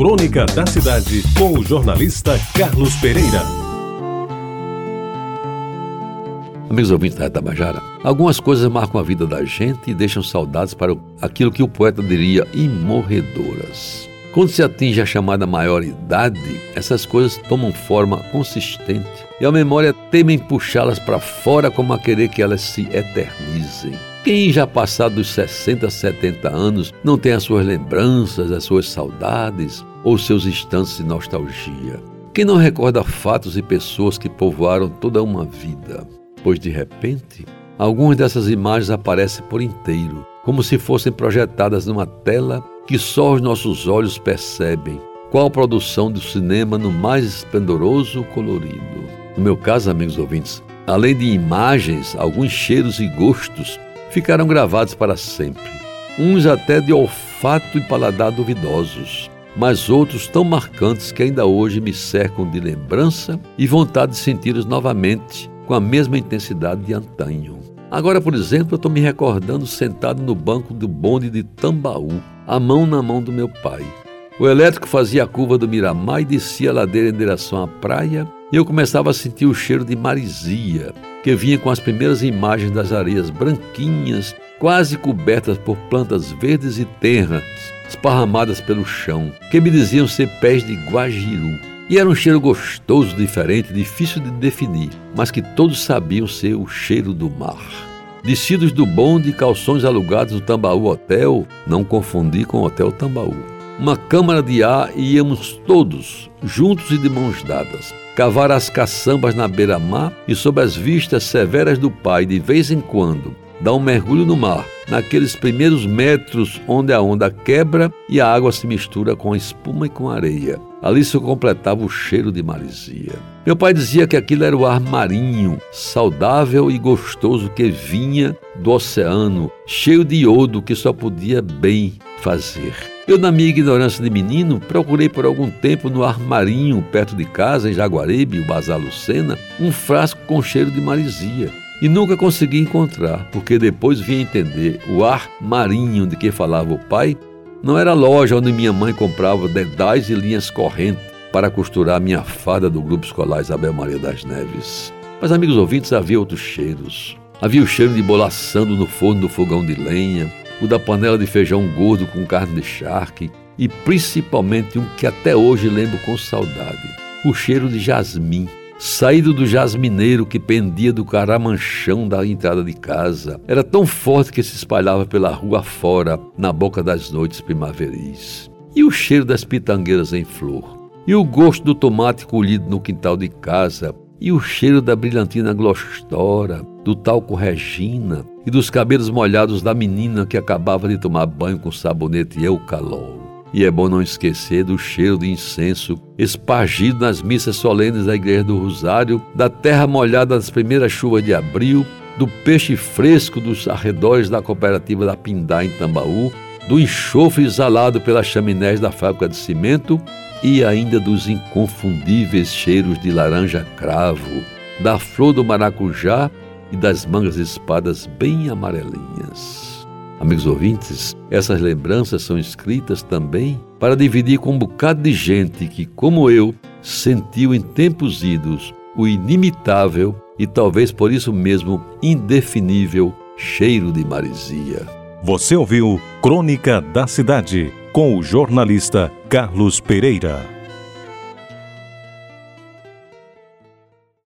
Crônica da Cidade, com o jornalista Carlos Pereira. Amigos ouvintes da Tabajara, algumas coisas marcam a vida da gente e deixam saudades para aquilo que o poeta diria imorredoras. Quando se atinge a chamada maioridade, essas coisas tomam forma consistente e a memória teme puxá-las para fora como a querer que elas se eternizem. Quem já passado dos 60, 70 anos não tem as suas lembranças, as suas saudades ou seus instantes de nostalgia? Quem não recorda fatos e pessoas que povoaram toda uma vida? Pois de repente, algumas dessas imagens aparecem por inteiro, como se fossem projetadas numa tela que só os nossos olhos percebem. Qual produção do cinema no mais esplendoroso colorido? No meu caso, amigos ouvintes, além de imagens, alguns cheiros e gostos ficaram gravados para sempre. Uns até de olfato e paladar duvidosos, mas outros tão marcantes que ainda hoje me cercam de lembrança e vontade de senti-los novamente com a mesma intensidade de antanho. Agora, por exemplo, eu estou me recordando sentado no banco do bonde de Tambaú, a mão na mão do meu pai. O elétrico fazia a curva do Miramar e descia a ladeira em direção à praia, e eu começava a sentir o cheiro de marisia, que vinha com as primeiras imagens das areias branquinhas, quase cobertas por plantas verdes e tenras, esparramadas pelo chão, que me diziam ser pés de guajiru. E era um cheiro gostoso, diferente, difícil de definir, mas que todos sabiam ser o cheiro do mar. Descidos do bonde, calções alugados no Tambaú Hotel, não confundi com o Hotel Tambaú. Uma câmara de ar e íamos todos, juntos e de mãos dadas, cavar as caçambas na beira-mar e sob as vistas severas do pai, de vez em quando, dar um mergulho no mar, naqueles primeiros metros onde a onda quebra e a água se mistura com a espuma e com areia. Ali se completava o cheiro de marisia. Meu pai dizia que aquilo era o ar marinho, saudável e gostoso que vinha do oceano, cheio de iodo que só podia bem fazer. Eu, na minha ignorância de menino, procurei por algum tempo no ar marinho, perto de casa, em Jaguaribe, o Bazar Lucena, um frasco com cheiro de marisia e nunca consegui encontrar, porque depois vim entender o ar marinho de que falava o pai não era a loja onde minha mãe comprava dedais e linhas correntes para costurar minha fada do grupo escolar Isabel Maria das Neves. Mas, amigos ouvintes, havia outros cheiros. Havia o cheiro de bolo assando no forno do fogão de lenha, o da panela de feijão gordo com carne de charque e principalmente um que até hoje lembro com saudade, o cheiro de jasmim saído do jasmineiro que pendia do caramanchão da entrada de casa. Era tão forte que se espalhava pela rua fora, na boca das noites primaveris. E o cheiro das pitangueiras em flor. E o gosto do tomate colhido no quintal de casa. E o cheiro da brilhantina glostora, do talco Regina e dos cabelos molhados da menina que acabava de tomar banho com sabonete eucalol. E é bom não esquecer do cheiro de incenso espargido nas missas solenes da Igreja do Rosário, da terra molhada das primeiras chuvas de abril, do peixe fresco dos arredores da cooperativa da Pindá em Tambaú, do enxofre exalado pelas chaminés da fábrica de cimento e ainda dos inconfundíveis cheiros de laranja cravo, da flor do maracujá e das mangas espadas bem amarelinhas. Amigos ouvintes, essas lembranças são escritas também para dividir com um bocado de gente que, como eu, sentiu em tempos idos o inimitável e talvez por isso mesmo indefinível cheiro de marisia. Você ouviu Crônica da Cidade com o jornalista Carlos Pereira.